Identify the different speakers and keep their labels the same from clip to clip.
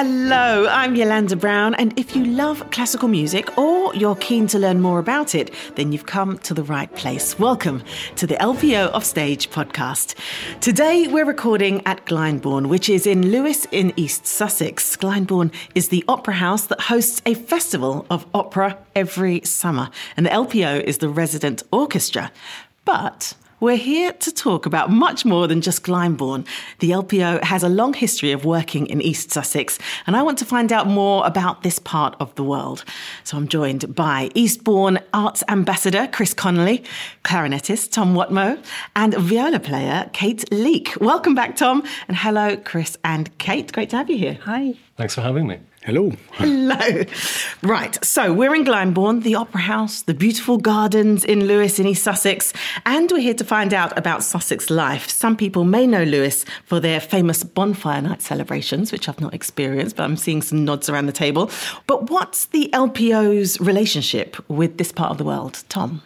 Speaker 1: Hello, I'm Yolanda Brown, and if you love classical music or you're keen to learn more about it, then you've come to the right place. Welcome to the LPO Offstage podcast. Today we're recording at Glyndebourne, which is in Lewes in East Sussex. Glyndebourne is the opera house that hosts a festival of opera every summer, and the LPO is the resident orchestra. But we're here to talk about much more than just Glyndebourne. The LPO has a long history of working in East Sussex, and I want to find out more about this part of the world. So I'm joined by Eastbourne Arts Ambassador Chris Connelley, clarinetist Tom Watmough, and viola player Kate Leek. Welcome back, Tom, and hello, Chris and Kate. Great to have you here.
Speaker 2: Hi.
Speaker 3: Thanks for having me.
Speaker 4: Hello.
Speaker 1: Hello. Right, so we're in Glyndebourne, the Opera House, the beautiful gardens in Lewes in East Sussex, and we're here to find out about Sussex life. Some people may know Lewes for their famous bonfire night celebrations, which I've not experienced, but I'm seeing some nods around the table. But what's the LPO's relationship with this part of the world? Tom?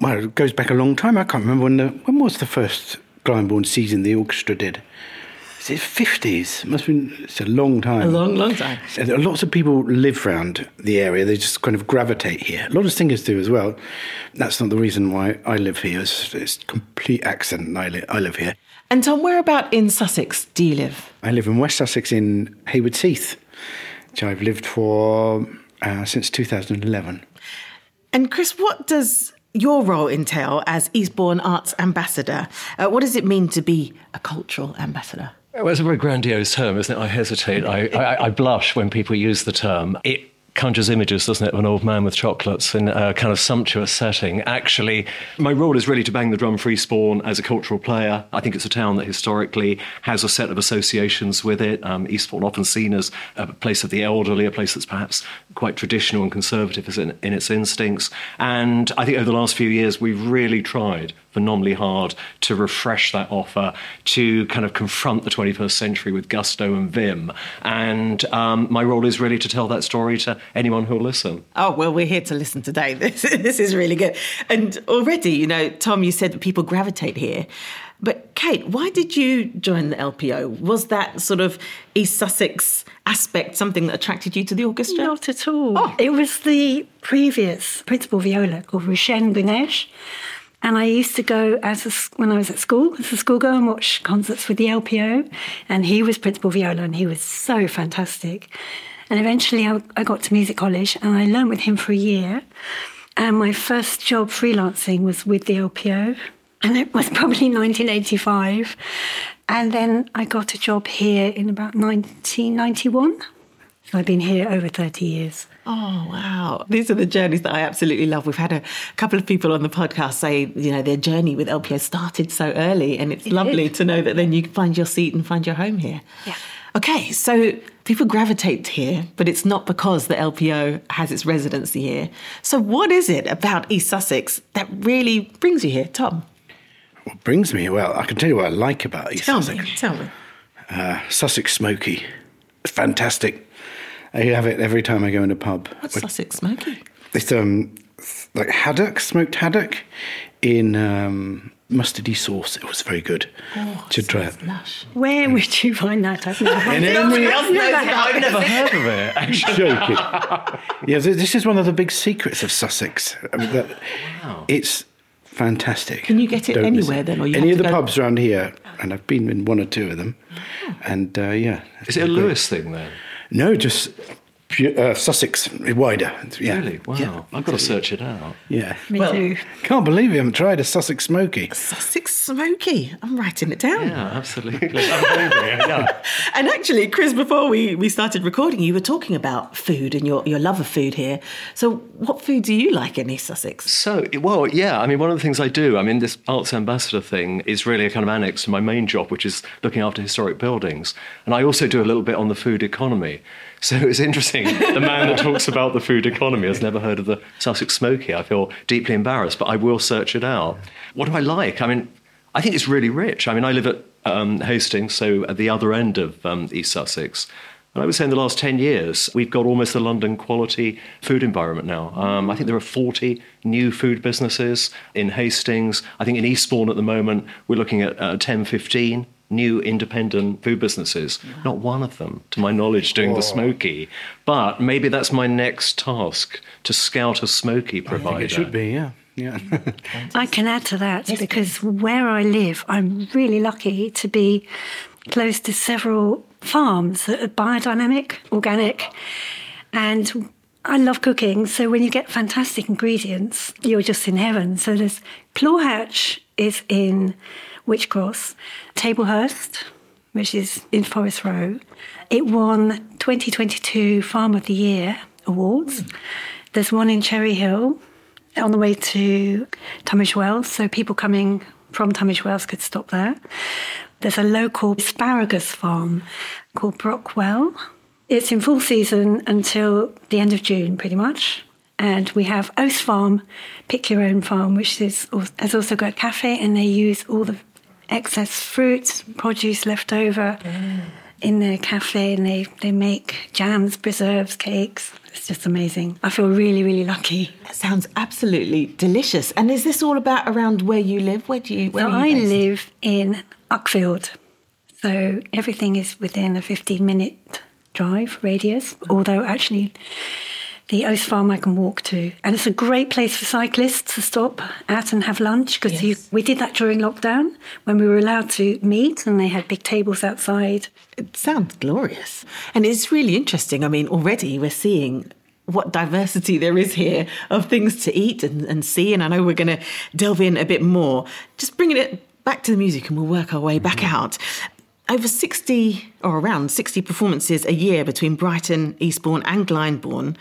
Speaker 4: Well, it goes back a long time. I can't remember when the when was the first Glyndebourne season the orchestra did. Is it fifties? Must have been. It's a long time.
Speaker 1: A long, long time.
Speaker 4: Lots of people live around the area. They just kind of gravitate here. A lot of singers do as well. That's not the reason why I live here. It's, it's complete accident. I, li- I live here.
Speaker 1: And Tom, where about in Sussex do you live?
Speaker 4: I live in West Sussex in Haywards Heath, which I've lived for uh, since 2011.
Speaker 1: And Chris, what does your role entail as Eastbourne Arts Ambassador? Uh, what does it mean to be a cultural ambassador?
Speaker 3: Well, it's a very grandiose term, isn't it? I hesitate. I, I, I blush when people use the term. It conjures images, doesn't it, of an old man with chocolates in a kind of sumptuous setting. Actually, my role is really to bang the drum for Eastbourne as a cultural player. I think it's a town that historically has a set of associations with it. Um, Eastbourne often seen as a place of the elderly, a place that's perhaps quite traditional and conservative in, in its instincts. And I think over the last few years, we've really tried phenomenally hard to refresh that offer, to kind of confront the 21st century with gusto and vim. And um, my role is really to tell that story to anyone who'll listen.
Speaker 1: Oh, well, we're here to listen today. This, this is really good. And already, you know, Tom, you said that people gravitate here. But Kate, why did you join the LPO? Was that sort of East Sussex aspect something that attracted you to the orchestra?
Speaker 2: Not at all. Oh. It was the previous principal viola called Rusen Gunes. And I used to go as a, when I was at school as a schoolgirl and watch concerts with the LPO. And he was principal viola, and he was so fantastic. And eventually, I, I got to music college, and I learned with him for a year. And my first job freelancing was with the LPO, and it was probably 1985. And then I got a job here in about 1991. So I've been here over 30 years.
Speaker 1: Oh, wow. These are the journeys that I absolutely love. We've had a couple of people on the podcast say, you know, their journey with LPO started so early, and it's it lovely did. to know that then you find your seat and find your home here.
Speaker 2: Yeah.
Speaker 1: Okay, so people gravitate here, but it's not because the LPO has its residency here. So, what is it about East Sussex that really brings you here, Tom?
Speaker 4: What brings me? Well, I can tell you what I like about East Sussex.
Speaker 1: tell
Speaker 4: Sussex.
Speaker 1: Me, tell me.
Speaker 4: Uh, Sussex Smokie. Fantastic. I have it every time I go in a pub.
Speaker 1: What's With, Sussex Smokie?
Speaker 4: It's um, like haddock, smoked haddock in um, mustardy sauce. It was very good.
Speaker 1: Oh,
Speaker 4: to try it.
Speaker 1: Lush.
Speaker 2: Where would you find that? I've never,
Speaker 1: heard, I've
Speaker 3: never heard of it.
Speaker 4: Actually. Joking. yeah, this is one of the big secrets of Sussex. I mean, that, wow. It's fantastic.
Speaker 1: Can you get it Don't anywhere then? Or
Speaker 4: Any of the go... pubs around here, and I've been in one or two of them. Oh. And uh, yeah.
Speaker 3: Is it a Lewes thing then?
Speaker 4: No, just uh, Sussex wider.
Speaker 3: Yeah. Really? Wow. Yeah. I've got to search it out.
Speaker 4: Yeah.
Speaker 2: Me well, too.
Speaker 4: Can't believe you haven't tried a Sussex Smokie.
Speaker 1: Sussex Smokie. I'm writing it down.
Speaker 3: Yeah, absolutely. yeah.
Speaker 1: And actually, Chris, before we, we started recording, you were talking about food and your, your love of food here. So, what food do you like in East Sussex?
Speaker 3: So, well, yeah. I mean, one of the things I do, I mean, this arts ambassador thing is really a kind of annex to my main job, which is looking after historic buildings. And I also do a little bit on the food economy. So it's interesting. The man that talks about the food economy has never heard of the Sussex Smokie. I feel deeply embarrassed, but I will search it out. What do I like? I mean, I think it's really rich. I mean, I live at um, Hastings, so at the other end of um, East Sussex. And I would say in the last 10 years, we've got almost a London quality food environment now. Um, I think there are 40 new food businesses in Hastings. I think in Eastbourne at the moment, we're looking at uh, 10, 15 new independent food businesses. Not one of them, to my knowledge, doing the smoky. But maybe that's my next task to scout a smoky provider.
Speaker 4: It should be, yeah. Yeah.
Speaker 2: I can add to that because where I live, I'm really lucky to be close to several farms that are biodynamic, organic, and I love cooking. So when you get fantastic ingredients, you're just in heaven. So there's Plaw Hatch is in Witchcross, Tablehurst, which is in Forest Row. It won 2022 Farm of the Year awards. There's one in Cherry Hill on the way to Tunbridge Wells, so people coming from Tunbridge Wells could stop there. There's a local asparagus farm called Brockwell. It's in full season until the end of June, pretty much. And we have Oast Farm, Pick Your Own Farm, which is, has also got a cafe, and they use all the excess fruits, produce left over in their cafe, and they, they make jams, preserves, cakes. It's just amazing. I feel really, really lucky.
Speaker 1: That sounds absolutely delicious. And is this all about around where you live? Where do you? Where
Speaker 2: So
Speaker 1: you
Speaker 2: I
Speaker 1: based?
Speaker 2: live in Uckfield. So everything is within a 15 minute drive radius, although actually the Oast Farm I can walk to. And it's a great place for cyclists to stop at and have lunch because
Speaker 1: Yes.
Speaker 2: we did that during lockdown when we were allowed to meet and they had big tables outside.
Speaker 1: It sounds glorious. And it's really interesting. I mean, already we're seeing what diversity there is here of things to eat and, and see. And I know we're going to delve in a bit more. Just bringing it back to the music and we'll work our way back mm. out. Over 60 or around 60 performances a year between Brighton, Eastbourne, and Glyndebourne.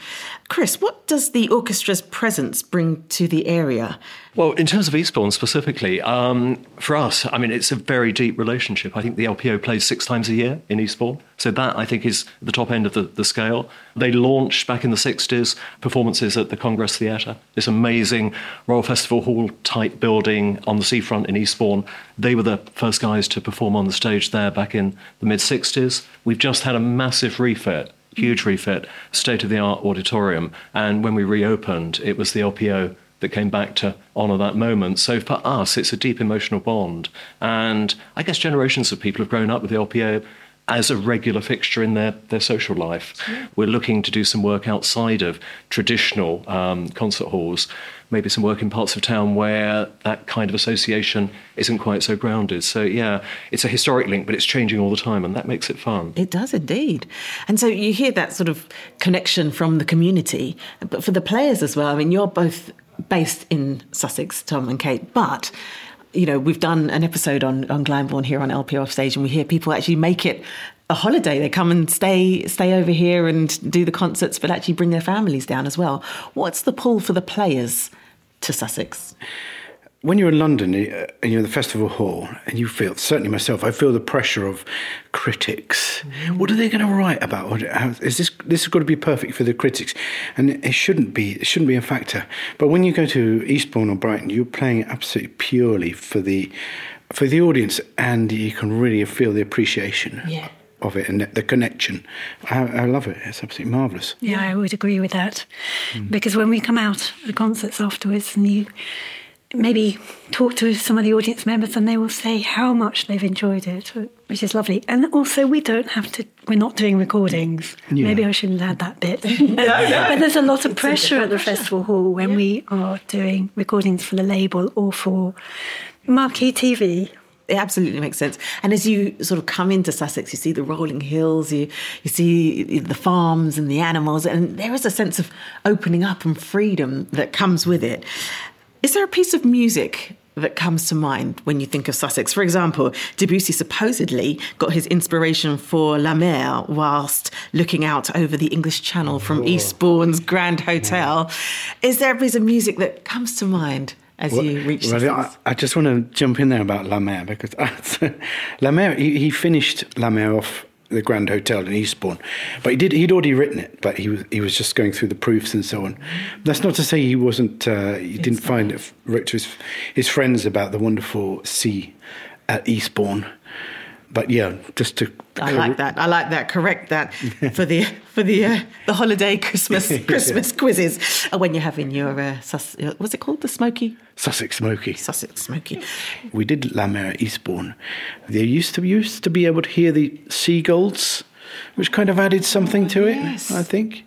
Speaker 1: Chris, what does the orchestra's presence bring to the area?
Speaker 3: Well, in terms of Eastbourne specifically, um, for us, I mean, it's a very deep relationship. I think the LPO plays six times a year in Eastbourne. So that, I think, is the top end of the, the scale. They launched back in the 60s performances at the Congress Theatre, this amazing Royal Festival Hall type building on the seafront in Eastbourne. They were the first guys to perform on the stage there back in the mid 60s. We've just had a massive refit huge refit, state of the art auditorium. And when we reopened, it was the LPO that came back to honour that moment. So for us, it's a deep emotional bond. And I guess generations of people have grown up with the LPO as a regular fixture in their, their social life. We're looking to do some work outside of traditional um, concert halls, maybe some work in parts of town where that kind of association isn't quite so grounded. So, yeah, it's a historic link, but it's changing all the time, and that makes it fun.
Speaker 1: It does indeed. And so you hear that sort of connection from the community, but for the players as well. I mean, you're both based in Sussex, Tom and Kate, but you know, we've done an episode on, on Glyndebourne here on LPO off stage, and we hear people actually make it a holiday. They come and stay stay over here and do the concerts, but actually bring their families down as well. What's the pull for the players to Sussex?
Speaker 4: When you're in London uh, and you're in the festival hall, and you feel certainly myself, I feel the pressure of critics. What are they going to write about? Is this this has got to be perfect for the critics, and it shouldn't be. It shouldn't be a factor. But when you go to Eastbourne or Brighton, you're playing absolutely purely for the for the audience, and you can really feel the appreciation.
Speaker 1: Yeah.
Speaker 4: Of it and the connection, I, I love it. It's absolutely marvelous.
Speaker 2: Yeah, I would agree with that. Because when we come out of the concerts afterwards and you maybe talk to some of the audience members and they will say how much they've enjoyed it, which is lovely. And also, we don't have to, we're not doing recordings. Maybe I shouldn't add that bit. but there's a lot of pressure at the festival hall when we are doing recordings for the label or for marquee TV.
Speaker 1: It absolutely makes sense. And as you sort of come into Sussex, you see the rolling hills, you you see the farms and the animals, and there is a sense of opening up and freedom that comes with it. Is there a piece of music that comes to mind when you think of Sussex? For example, Debussy supposedly got his inspiration for La Mer whilst looking out over the English Channel from Eastbourne's Grand Hotel. Is there a piece of music that comes to mind as you reach
Speaker 4: Well,
Speaker 1: Sussex?
Speaker 4: I, I just want to jump in there about La Mer because La Mer, he, he finished La Mer off the Grand Hotel in Eastbourne, but he did he'd already written it, but he was he was just going through the proofs and so on. That's not to say he wasn't uh, he didn't find it wrote to his his friends about the wonderful sea at Eastbourne. But yeah, just to.
Speaker 1: I like that. I like that. Correct that for the for the uh, the holiday Christmas Christmas quizzes uh, when you're having your uh, sus- uh, what's it called the smoky
Speaker 4: Sussex Smokie.
Speaker 1: Sussex smoky.
Speaker 4: We did La Mer Eastbourne. There used to used to be able to hear the seagulls, which kind of added something to it.
Speaker 1: yes.
Speaker 4: I think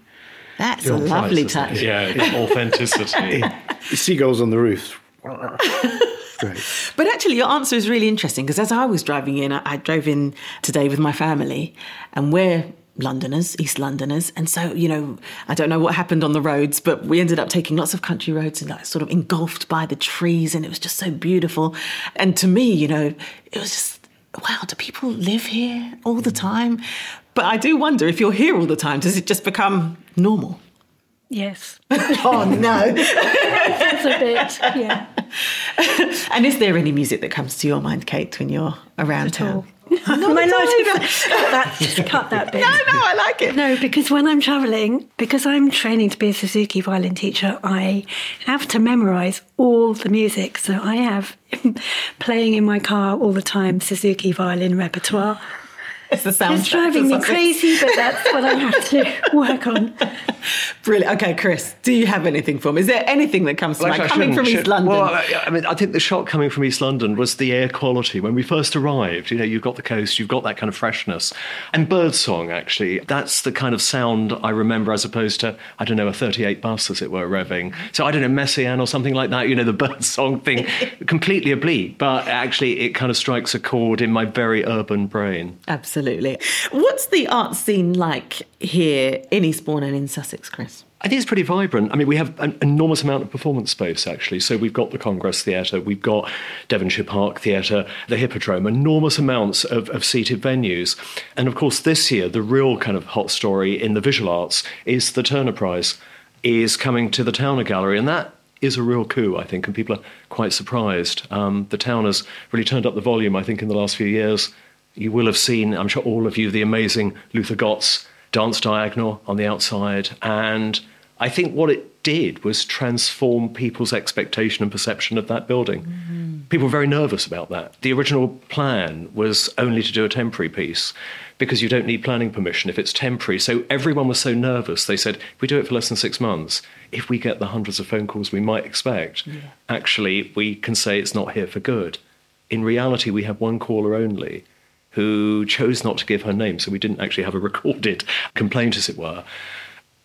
Speaker 1: That's a lovely
Speaker 3: Price,
Speaker 1: touch.
Speaker 3: it? Yeah, authenticity.
Speaker 4: seagulls on the roof. Great.
Speaker 1: But actually, your answer is really interesting because as I was driving in, I, I drove in today with my family, and we're Londoners, East Londoners, and so you know, I don't know what happened on the roads, but we ended up taking lots of country roads and like sort of engulfed by the trees, and it was just so beautiful. And to me, you know, it was just wow. Do people live here all the time? But I do wonder if you're here all the time, does it just become normal?
Speaker 2: Yes,
Speaker 1: Oh no!
Speaker 2: it's a bit. Yeah,
Speaker 1: and is there any music that comes to your mind, Kate, when you're around
Speaker 2: at
Speaker 1: town?
Speaker 2: all. My life cut that, just cut that bit.
Speaker 1: No, no, I like it.
Speaker 2: No, because when I'm travelling, because I'm training to be a Suzuki violin teacher, I have to memorise all the music. So I have playing in my car all the time Suzuki violin repertoire.
Speaker 1: It's the sound.
Speaker 2: It's driving me crazy, but that's what I have to work on.
Speaker 1: Brilliant. Okay, Chris, do you have anything for me? Is there anything that comes to
Speaker 3: Well,
Speaker 1: mind
Speaker 3: actually,
Speaker 1: coming from
Speaker 3: shouldn't-
Speaker 1: East London?
Speaker 3: Well, I, I mean, I think the shock coming from East London was the air quality. When we first arrived, you know, you've got the coast, you've got that kind of freshness. And birdsong, actually, that's the kind of sound I remember as opposed to, I don't know, a 38 bus, as it were, revving. So I don't know, Messiaen or something like that, you know, the birdsong thing, completely oblique, but actually it kind of strikes a chord in my very urban brain.
Speaker 1: Absolutely. What's the art scene like here in Eastbourne and in Sussex, Chris?
Speaker 3: I think it's pretty vibrant. I mean, we have an enormous amount of performance space, actually. So we've got the Congress Theatre, we've got Devonshire Park Theatre, the Hippodrome, enormous amounts of, of seated venues. And of course, this year, the real kind of hot story in the visual arts is the Turner Prize is coming to the Towner Gallery. And that is a real coup, I think, and people are quite surprised. Um, the town has really turned up the volume, I think, in the last few years. You will have seen, I'm sure all of you, the amazing Lothar Götz dance diagonal on the outside. And I think what it did was transform people's expectation and perception of that building. Mm-hmm. People were very nervous about that. The original plan was only to do a temporary piece because you don't need planning permission if it's temporary. So everyone was so nervous. They said, if we do it for less than six months, if we get the hundreds of phone calls we might expect, actually, we can say it's not here for good. In reality, we have one caller only who chose not to give her name, so we didn't actually have a recorded complaint, as it were.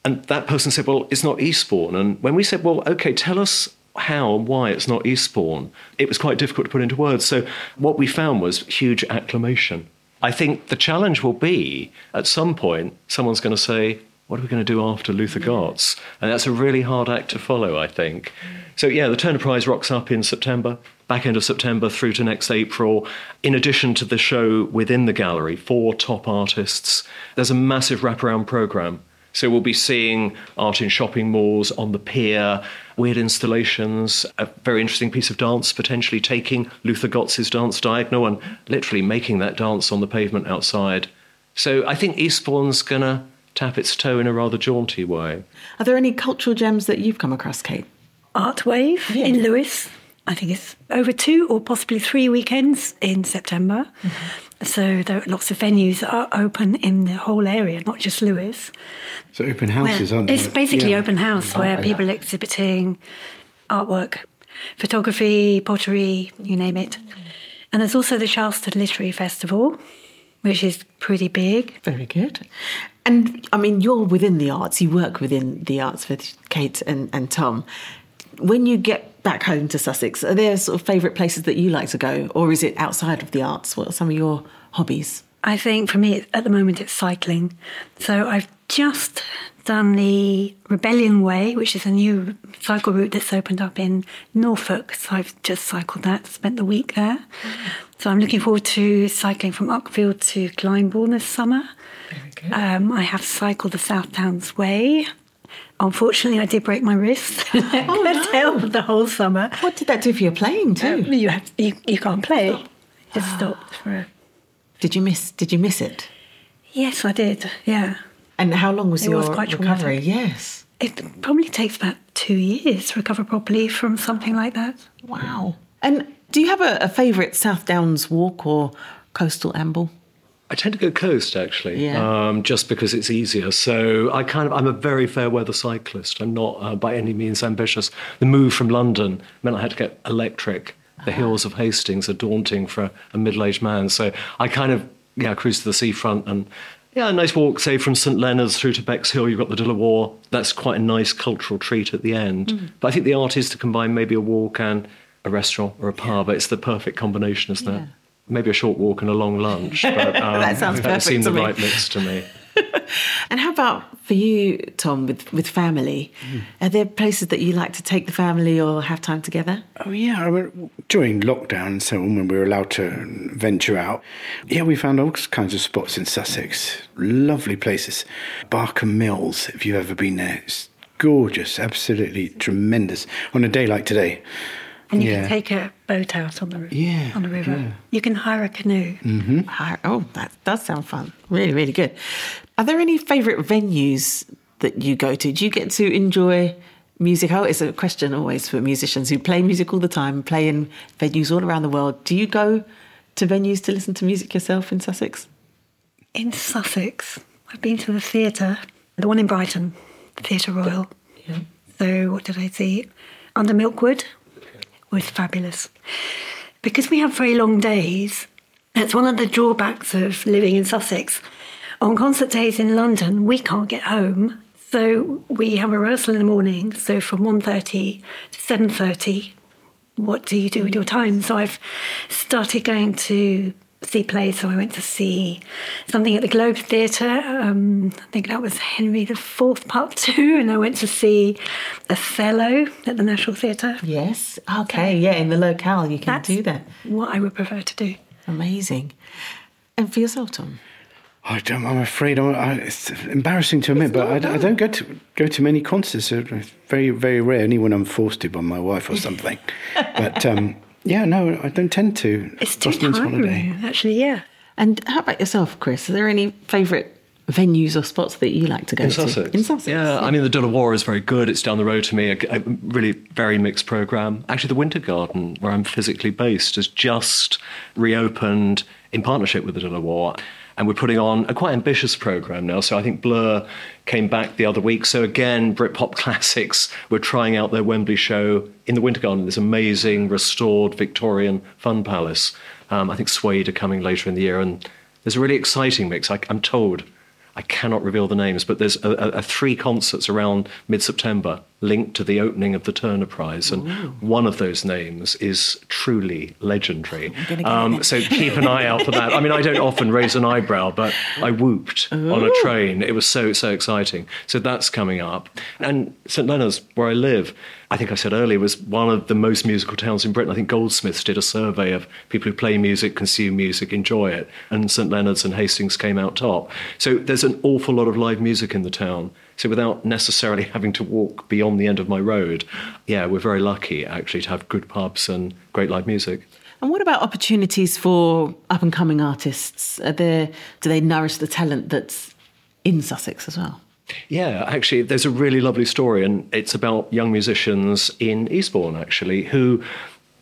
Speaker 3: And that person said, Well, it's not Eastbourne. And when we said, Well, okay, tell us how and why it's not Eastbourne, it was quite difficult to put into words. So what we found was huge acclamation. I think the challenge will be at some point, someone's going to say, what are we going to do after Lothar Götz? And that's a really hard act to follow, I think. Mm. So, yeah, the Turner Prize rocks up in September, back end of September through to next April. In addition to the show within the gallery, four top artists, there's a massive wraparound programme. So we'll be seeing art in shopping malls, on the pier, weird installations, a very interesting piece of dance, potentially taking Lothar Götz's dance diagonal and literally making that dance on the pavement outside. So I think Eastbourne's going to tap its toe in a rather jaunty way.
Speaker 1: Are there any cultural gems that you've come across, Kate?
Speaker 2: Art Wave oh, in Lewes. I think it's over two or possibly three weekends in September. Mm-hmm. So there are lots of venues that are open in the whole area, not just Lewes.
Speaker 4: So open houses,
Speaker 2: Where-
Speaker 4: aren't they?
Speaker 2: it's basically
Speaker 4: Yeah.
Speaker 2: open house where people are exhibiting artwork, photography, pottery, you name it. Mm-hmm. And there's also the Charleston Literary Festival, which is pretty big.
Speaker 1: Very good. And I mean, you're within the arts, you work within the arts with Kate and, and Tom. When you get back home to Sussex, are there sort of favourite places that you like to go, or is it outside of the arts? What are some of your hobbies?
Speaker 2: I think for me at the moment it's cycling. So I've just done the Rebellion Way, which is a new cycle route that's opened up in Norfolk. So I've just cycled that, spent the week there. So I'm looking forward to cycling from Uckfield to Glyndebourne this summer.
Speaker 1: Very good.
Speaker 2: Um, I have cycled the South Downs Way. Unfortunately, I did break my wrist. Oh,
Speaker 1: no.
Speaker 2: the whole summer.
Speaker 1: what did that do for your playing too?
Speaker 2: You, have, you, you can't play. Just stopped for a...
Speaker 1: Did you miss? Did you miss it?
Speaker 2: Yes, I did. Yeah.
Speaker 1: And how long was
Speaker 2: It
Speaker 1: your
Speaker 2: was quite
Speaker 1: recovery?
Speaker 2: traumatic.
Speaker 1: Yes.
Speaker 2: It probably takes about two years to recover properly from something like that.
Speaker 1: Wow. And do you have a, a favourite South Downs walk or coastal amble?
Speaker 3: I tend to go coast actually,
Speaker 1: Yeah.
Speaker 3: um, just because it's easier. So I kind of I'm a very fair weather cyclist. I'm not uh, by any means ambitious. The move from London meant I had to get electric. The hills of Hastings are daunting for a, a middle-aged man. So I kind of yeah cruise to the seafront and yeah, a nice walk, say from St Leonard's through to Bexhill. You've got the De La Warr. That's quite a nice cultural treat at the end. But I think the art is to combine maybe a walk and a restaurant or a pub. It's the perfect combination, isn't
Speaker 1: Yeah.
Speaker 3: it? Maybe a short walk and a long lunch. But, um,
Speaker 1: That sounds
Speaker 3: that
Speaker 1: perfect
Speaker 3: seemed
Speaker 1: to
Speaker 3: the
Speaker 1: me.
Speaker 3: right mix to me.
Speaker 1: And how about for you, Tom, with, with family? Are there places that you like to take the family or have time together?
Speaker 4: Oh yeah, I mean, during lockdown and so on, when we were allowed to venture out, yeah, we found all kinds of spots in Sussex. Lovely places. Barcombe Mills, if you've ever been there, it's gorgeous, absolutely tremendous. On a day like today,
Speaker 2: And you
Speaker 4: Yeah.
Speaker 2: can take a boat out on the river.
Speaker 4: Yeah,
Speaker 2: on the river.
Speaker 4: yeah.
Speaker 2: You can hire a canoe. Mm-hmm.
Speaker 1: Hi- Oh, that does sound fun. Really, really good. Are there any favourite venues that you go to? Do you get to enjoy music? Oh, it's a question always for musicians who play music all the time, play in venues all around the world. Do you go to venues to listen to music yourself in Sussex?
Speaker 2: In Sussex, I've been to the theatre, the one in Brighton, Theatre Royal.
Speaker 1: Yeah.
Speaker 2: So what did I see? Under Milkwood was fabulous. Because we have very long days, that's one of the drawbacks of living in Sussex. On concert days in London, we can't get home. So we have a rehearsal in the morning. So from 1.30 to 7.30, what do you do with your time? So I've started going to see plays. So I went to see something at the Globe Theatre. Um, I think that was Henry IV Part Two, and I went to see Othello at the National Theatre.
Speaker 1: Yes. Okay. Yeah, in the locale, you can
Speaker 2: That's
Speaker 1: do that.
Speaker 2: what I would prefer to do.
Speaker 1: Amazing. And for yourself, Tom?
Speaker 4: I don't, I'm afraid I'm, I, it's embarrassing to admit, but I, don't- I don't go to go to many concerts. It's very very rare. Only when I'm forced to by my wife or something. but um, yeah, no, I don't tend to.
Speaker 2: It's too
Speaker 4: Busman's
Speaker 2: tiring, actually. Yeah.
Speaker 1: And how about yourself, Chris? Are there any favourite venues or spots that you like to go
Speaker 3: In
Speaker 1: to?
Speaker 3: Sussex.
Speaker 1: In Sussex.
Speaker 3: Yeah, I mean, the De La Warr is very good. It's down the road to me. A, a really very mixed program. Actually, the Winter Garden, where I'm physically based, has just reopened in partnership with the De La Warr. And we're putting on a quite ambitious program now. So I think Blur came back the other week. So again, Britpop classics. We're trying out their Wembley show in the Winter Garden. This amazing restored Victorian fun palace. Um, I think Suede are coming later in the year, and there's a really exciting mix. I, I'm told I cannot reveal the names, but there's a, a, a three concerts around mid-September linked to the opening of the Turner Prize, and one of those names is truly legendary. Um, so keep an eye out for that. I mean, I don't often raise an eyebrow, but I whooped on a train. It was so so exciting. So that's coming up, and St Leonard's, where I live. I think I said earlier was one of the most musical towns in Britain. I think Goldsmiths did a survey of people who play music, consume music, enjoy it, and St Leonard's and Hastings came out top. So there's an awful lot of live music in the town. So without necessarily having to walk beyond the end of my road, yeah, we're very lucky actually to have good pubs and great live music.
Speaker 1: And what about opportunities for up and coming artists? Are there, do they nourish the talent that's in Sussex as well?
Speaker 3: Yeah, actually, there's a really lovely story, and it's about young musicians in Eastbourne, actually, who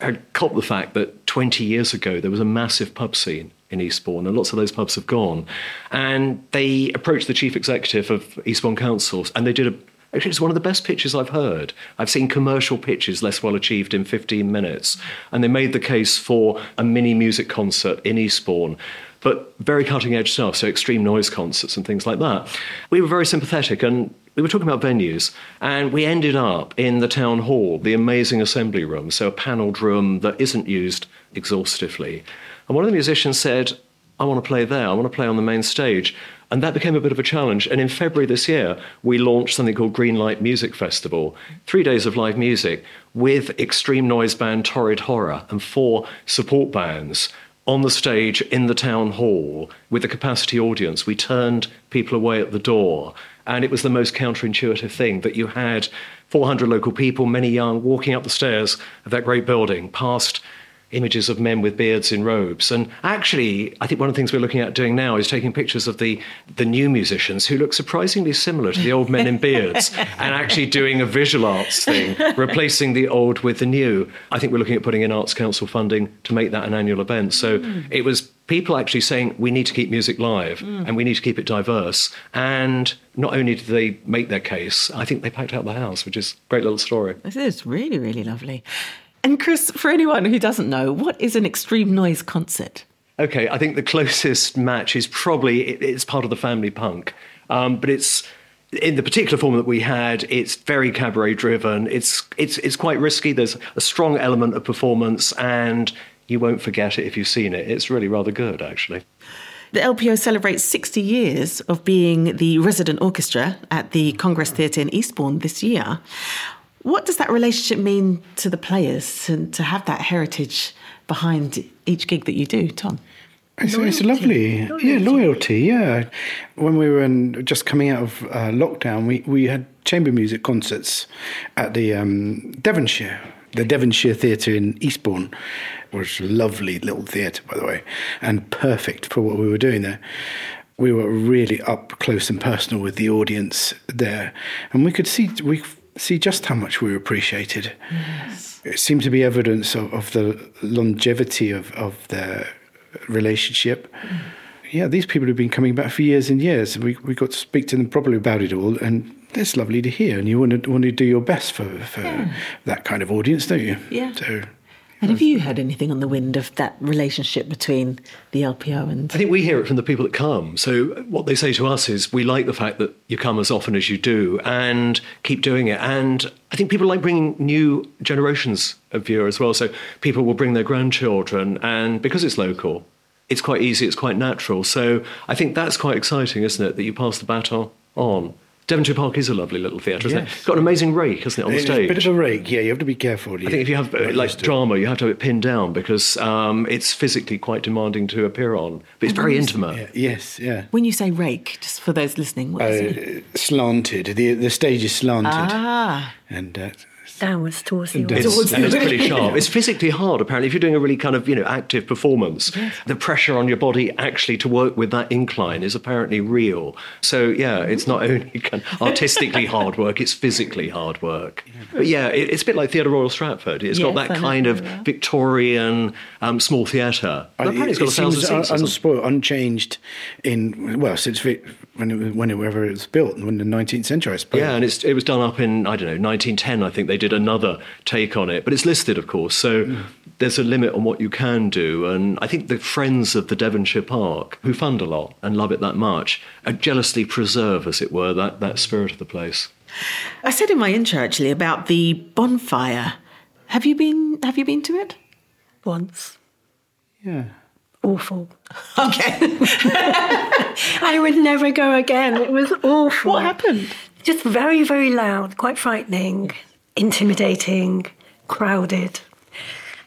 Speaker 3: had caught the fact that 20 years ago there was a massive pub scene in Eastbourne, and lots of those pubs have gone. And they approached the chief executive of Eastbourne Council, and they did a Actually, it's one of the best pitches I've heard. I've seen commercial pitches less well achieved in 15 minutes. And they made the case for a mini music concert in Eastbourne, but very cutting edge stuff, so extreme noise concerts and things like that. We were very sympathetic and we were talking about venues, and we ended up in the town hall, the amazing assembly room, so a panelled room that isn't used exhaustively. And one of the musicians said, I want to play there, I want to play on the main stage. And that became a bit of a challenge. And in February this year, we launched something called Greenlight Music Festival three days of live music with extreme noise band Torrid Horror and four support bands on the stage in the town hall with a capacity audience. We turned people away at the door. And it was the most counterintuitive thing that you had 400 local people, many young, walking up the stairs of that great building past images of men with beards in robes. And actually, I think one of the things we're looking at doing now is taking pictures of the, the new musicians who look surprisingly similar to the old men in beards and actually doing a visual arts thing, replacing the old with the new. I think we're looking at putting in Arts Council funding to make that an annual event. So mm. it was people actually saying we need to keep music live mm. and we need to keep it diverse. And not only did they make their case, I think they packed out the house, which is a great little story.
Speaker 1: This is really, really lovely. And Chris, for anyone who doesn't know, what is an extreme noise concert?
Speaker 3: Okay, I think the closest match is probably it's part of the family punk, um, but it's in the particular form that we had. It's very cabaret driven. It's it's it's quite risky. There's a strong element of performance, and you won't forget it if you've seen it. It's really rather good, actually.
Speaker 1: The LPO celebrates 60 years of being the resident orchestra at the Congress Theatre in Eastbourne this year. What does that relationship mean to the players to, to have that heritage behind each gig that you do, Tom?
Speaker 4: It's, it's, lovely. Loyalty. Yeah, loyalty. Yeah. When we were in, just coming out of uh, lockdown, we, we had chamber music concerts at the um, Devonshire, the Devonshire Theatre in Eastbourne, which was a lovely little theatre, by the way, and perfect for what we were doing there. We were really up close and personal with the audience there, and we could see we see just how much we were appreciated. Yes. It seemed to be evidence of, of the longevity of, of their relationship. Mm. Yeah, these people have been coming back for years and years. We we got to speak to them properly about it all, and that's lovely to hear. And you want to want to do your best for for yeah. that kind of audience, don't you?
Speaker 1: Yeah. So and have you heard anything on the wind of that relationship between the LPO and?
Speaker 3: I think we hear it from the people that come. So what they say to us is, we like the fact that you come as often as you do, and keep doing it. And I think people like bringing new generations of viewers as well. So people will bring their grandchildren, and because it's local, it's quite easy. It's quite natural. So I think that's quite exciting, isn't it? That you pass the baton on. Devonshire Park is a lovely little theatre, isn't yes. it? It's got an amazing rake, hasn't it, on the
Speaker 4: it's
Speaker 3: stage?
Speaker 4: a bit of a rake, yeah. You have to be careful.
Speaker 3: I think if you have uh, like drama, you have to have it pinned down because um, it's physically quite demanding to appear on. But it's very intimate.
Speaker 4: Yeah, yes, yeah.
Speaker 1: When you say rake, just for those listening, what uh, it?
Speaker 4: Slanted. The the stage is slanted.
Speaker 1: Ah.
Speaker 4: And uh,
Speaker 2: downwards towards the
Speaker 3: audience. It's, and it's pretty sharp. It's physically hard, apparently. If you're doing a really kind of you know active performance, yes. the pressure on your body actually to work with that incline is apparently real. So yeah, it's not only kind of artistically hard work; it's physically hard work. But yeah, it, it's a bit like Theatre Royal Stratford. It's yes, got that kind of Victorian um, small theatre.
Speaker 4: Apparently, it's got it a thousand seats. Unspoiled, unchanged in well since when it, whenever it was built, in the 19th century, I suppose.
Speaker 3: Yeah, and it was done up in I don't know 1910. I think they did another take on it, but it's listed, of course. So mm. there's a limit on what you can do. And I think the friends of the Devonshire Park, who fund a lot and love it that much, jealously preserve, as it were, that, that spirit of the place.
Speaker 1: I said in my intro actually about the bonfire. Have you been? Have you been to it?
Speaker 2: Once.
Speaker 4: Yeah.
Speaker 2: Awful.
Speaker 1: Okay.
Speaker 2: I would never go again. It was awful.
Speaker 1: What happened?
Speaker 2: Just very, very loud, quite frightening intimidating, crowded.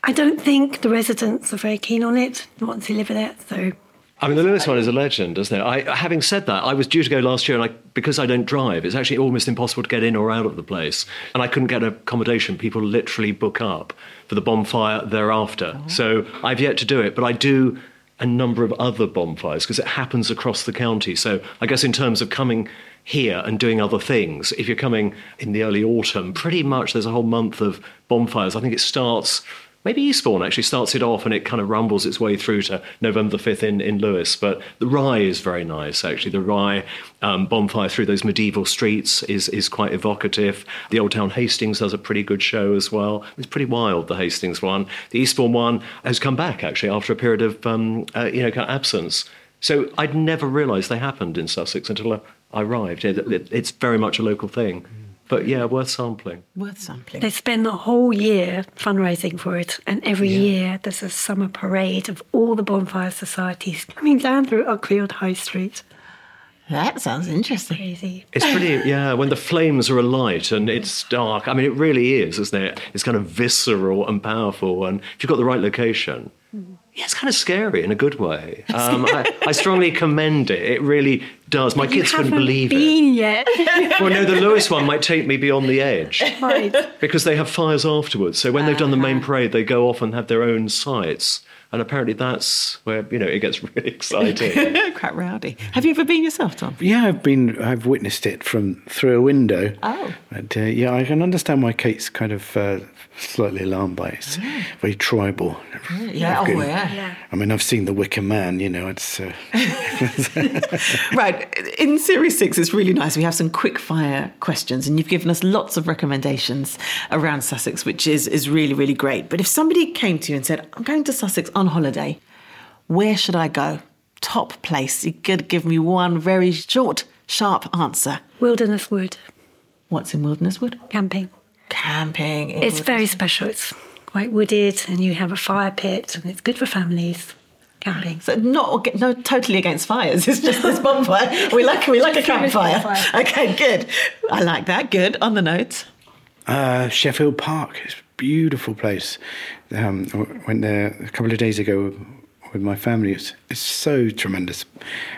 Speaker 2: I don't think the residents are very keen on it, the ones who live in it. So
Speaker 3: I mean, the Lewes one is a legend, isn't it? I, having said that, I was due to go last year, and I, because I don't drive, it's actually almost impossible to get in or out of the place. And I couldn't get accommodation. People literally book up for the bonfire thereafter. Oh. So I've yet to do it, but I do a number of other bonfires because it happens across the county. So I guess in terms of coming here and doing other things. If you're coming in the early autumn, pretty much there's a whole month of bonfires. I think it starts maybe Eastbourne actually starts it off and it kind of rumbles its way through to November the 5th in, in Lewes. But the Rye is very nice, actually. The Rye um, bonfire through those medieval streets is, is quite evocative. The Old Town Hastings does a pretty good show as well. It's pretty wild, the Hastings one. The Eastbourne one has come back, actually, after a period of um, uh, you know, kind of absence. So I'd never realised they happened in Sussex until I arrived. It, it, it's very much a local thing. But yeah, worth sampling.
Speaker 1: Worth sampling.
Speaker 2: They spend the whole year fundraising for it, and every yeah. year there's a summer parade of all the bonfire societies coming down through Uckfield High Street.
Speaker 1: That sounds interesting.
Speaker 2: Crazy.
Speaker 3: It's pretty, yeah, when the flames are alight and it's dark. I mean, it really is, isn't it? It's kind of visceral and powerful. And if you've got the right location, hmm. Yeah, it's kind of scary in a good way. Um, I, I, strongly commend it. It really does. My
Speaker 2: you
Speaker 3: kids couldn't believe
Speaker 2: been
Speaker 3: it.
Speaker 2: yet.
Speaker 3: well, no, the Lewes one might take me beyond the edge.
Speaker 2: Right.
Speaker 3: Because they have fires afterwards. So when they've done the main parade, they go off and have their own sites. And apparently that's where, you know, it gets really exciting.
Speaker 1: Quite rowdy. Have you ever been yourself, Tom?
Speaker 4: Yeah, I've been. I've witnessed it from through a window.
Speaker 1: Oh.
Speaker 4: But uh, yeah, I can understand why Kate's kind of uh, slightly alarmed by it. It's very tribal.
Speaker 1: Yeah, oh,
Speaker 4: Good.
Speaker 1: yeah.
Speaker 2: Yeah.
Speaker 4: I mean, I've seen The Wicker Man. You know, it's. Uh,
Speaker 1: Right. In series six, it's really nice. We have some quick fire questions, and you've given us lots of recommendations around Sussex, which is, is really, really great. But if somebody came to you and said, I'm going to Sussex on holiday, where should I go? Top place. You could give me one very short, sharp answer.
Speaker 2: Wilderness Wood
Speaker 1: What's in Wilderness Wood?
Speaker 2: camping.
Speaker 1: Camping.
Speaker 2: It's
Speaker 1: Wilderness-
Speaker 2: very special. It's quite wooded, and you have a fire pit, and it's good for families. Camping.
Speaker 1: So not no totally against fires. It's just this bonfire. We like we like a campfire.
Speaker 2: bonfire.
Speaker 1: Okay, good. I like that. Good on the notes.
Speaker 4: Uh, Sheffield Park. It's a beautiful place. Um, I went there a couple of days ago with my family. It's, it's so tremendous.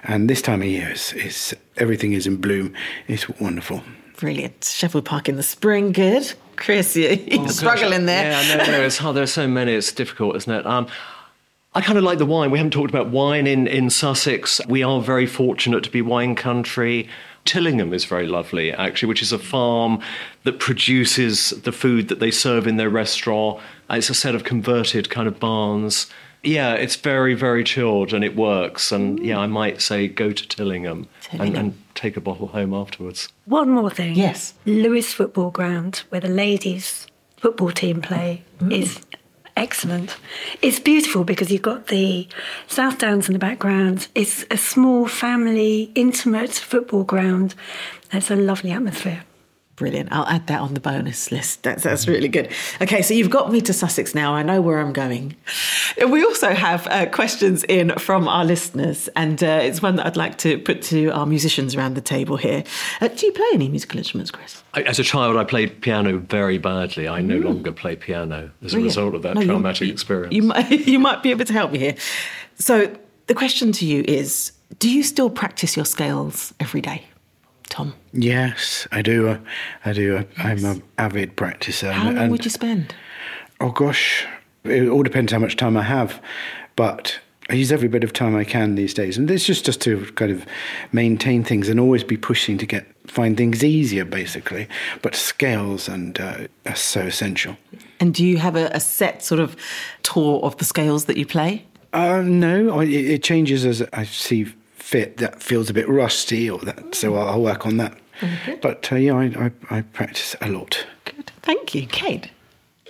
Speaker 4: And this time of year, it's, it's, everything is in bloom. It's wonderful.
Speaker 1: Brilliant. Sheffield Park in the spring. Good. Chris, you, you're struggling there.
Speaker 3: Yeah, no, no, it's hard. There's so many. It's difficult, isn't it? Um, I kind of like the wine. We haven't talked about wine in, in Sussex. We are very fortunate to be wine country. Tillingham is very lovely, actually, which is a farm that produces the food that they serve in their restaurant. It's a set of converted kind of barns. Yeah, it's very, very chilled and it works. And yeah, I might say go to Tillingham,
Speaker 1: Tillingham.
Speaker 3: and take a bottle home afterwards.
Speaker 2: One more thing.
Speaker 1: Yes.
Speaker 2: Lewes Football Ground, where the ladies' football team play, mm. is excellent. It's beautiful because you've got the South Downs in the background. It's a small, family, intimate football ground. It's a lovely atmosphere.
Speaker 1: Brilliant. I'll add that on the bonus list. That's, that's really good. Okay, so you've got me to Sussex now. I know where I'm going. We also have uh, questions in from our listeners, and uh, it's one that I'd like to put to our musicians around the table here. Uh, do you play any musical instruments, Chris?
Speaker 3: I, as a child, I played piano very badly. I no longer play piano as a
Speaker 1: Brilliant.
Speaker 3: result of that
Speaker 1: No,
Speaker 3: traumatic
Speaker 1: you-
Speaker 3: experience.
Speaker 1: You might, you might be able to help me here. So, the question to you is Do you still practice your scales every day, Tom?
Speaker 4: Yes, I do. uh, I do. I'm an avid practicer.
Speaker 1: How long
Speaker 4: and-
Speaker 1: would you spend?
Speaker 4: Oh gosh, it all depends how much time I have, but I use every bit of time I can these days, and it's just just to kind of maintain things and always be pushing to get find things easier, basically. But scales and uh, are so essential.
Speaker 1: And do you have a, a set sort of tour of the scales that you play?
Speaker 4: Uh, no, it, it changes as I see fit. That feels a bit rusty, or that, so I'll, I'll work on that. But uh, yeah, I, I, I practice a lot.
Speaker 1: Good. Thank you, Kate.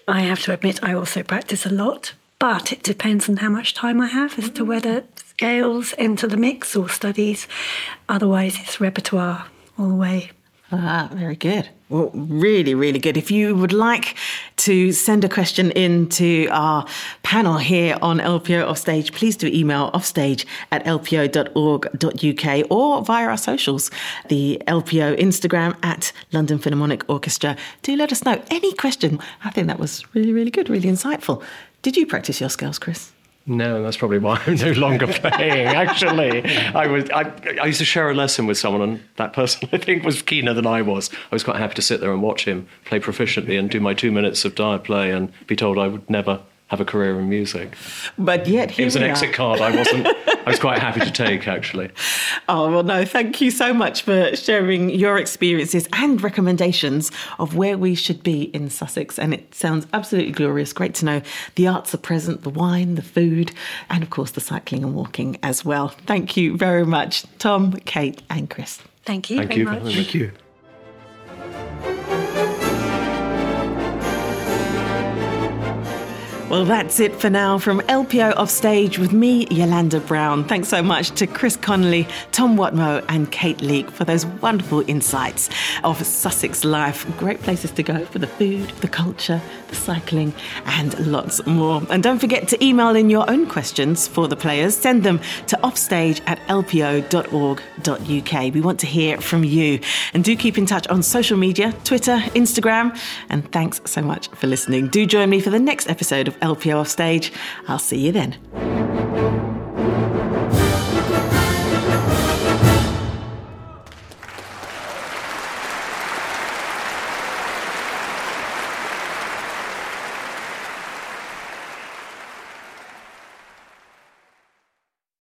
Speaker 2: I have to admit, I also practice a lot, but it depends on how much time I have as to whether scales enter the mix or studies. Otherwise, it's repertoire all the way.
Speaker 1: Ah, very good. Well, really, really good. If you would like to send a question in to our panel here on LPO Offstage, please do email offstage at lpo.org.uk or via our socials, the LPO Instagram at London Philharmonic Orchestra. Do let us know any question. I think that was really, really good, really insightful. Did you practice your scales, Chris?
Speaker 3: No, that's probably why I'm no longer playing. Actually, I was I, I used to share a lesson with someone, and that person I think was keener than I was. I was quite happy to sit there and watch him play proficiently and do my two minutes of dive play, and be told I would never have a career in music.
Speaker 1: But yet,
Speaker 3: It was an
Speaker 1: we are.
Speaker 3: exit card. I wasn't. I was quite happy to take actually.
Speaker 1: Oh, well, no, thank you so much for sharing your experiences and recommendations of where we should be in Sussex. And it sounds absolutely glorious. Great to know the arts are present, the wine, the food, and of course the cycling and walking as well. Thank you very much, Tom, Kate, and Chris.
Speaker 2: Thank you
Speaker 3: Thank
Speaker 2: very
Speaker 3: you
Speaker 2: much.
Speaker 4: Thank you.
Speaker 1: Well, that's it for now from LPO Offstage with me, Yolanda Brown. Thanks so much to Chris Connelley, Tom Watmough, and Kate Leek for those wonderful insights of Sussex life. Great places to go for the food, the culture, the cycling, and lots more. And don't forget to email in your own questions for the players. Send them to offstage at lpo.org.uk. We want to hear from you. And do keep in touch on social media Twitter, Instagram. And thanks so much for listening. Do join me for the next episode of LPO Offstage. I'll see you then.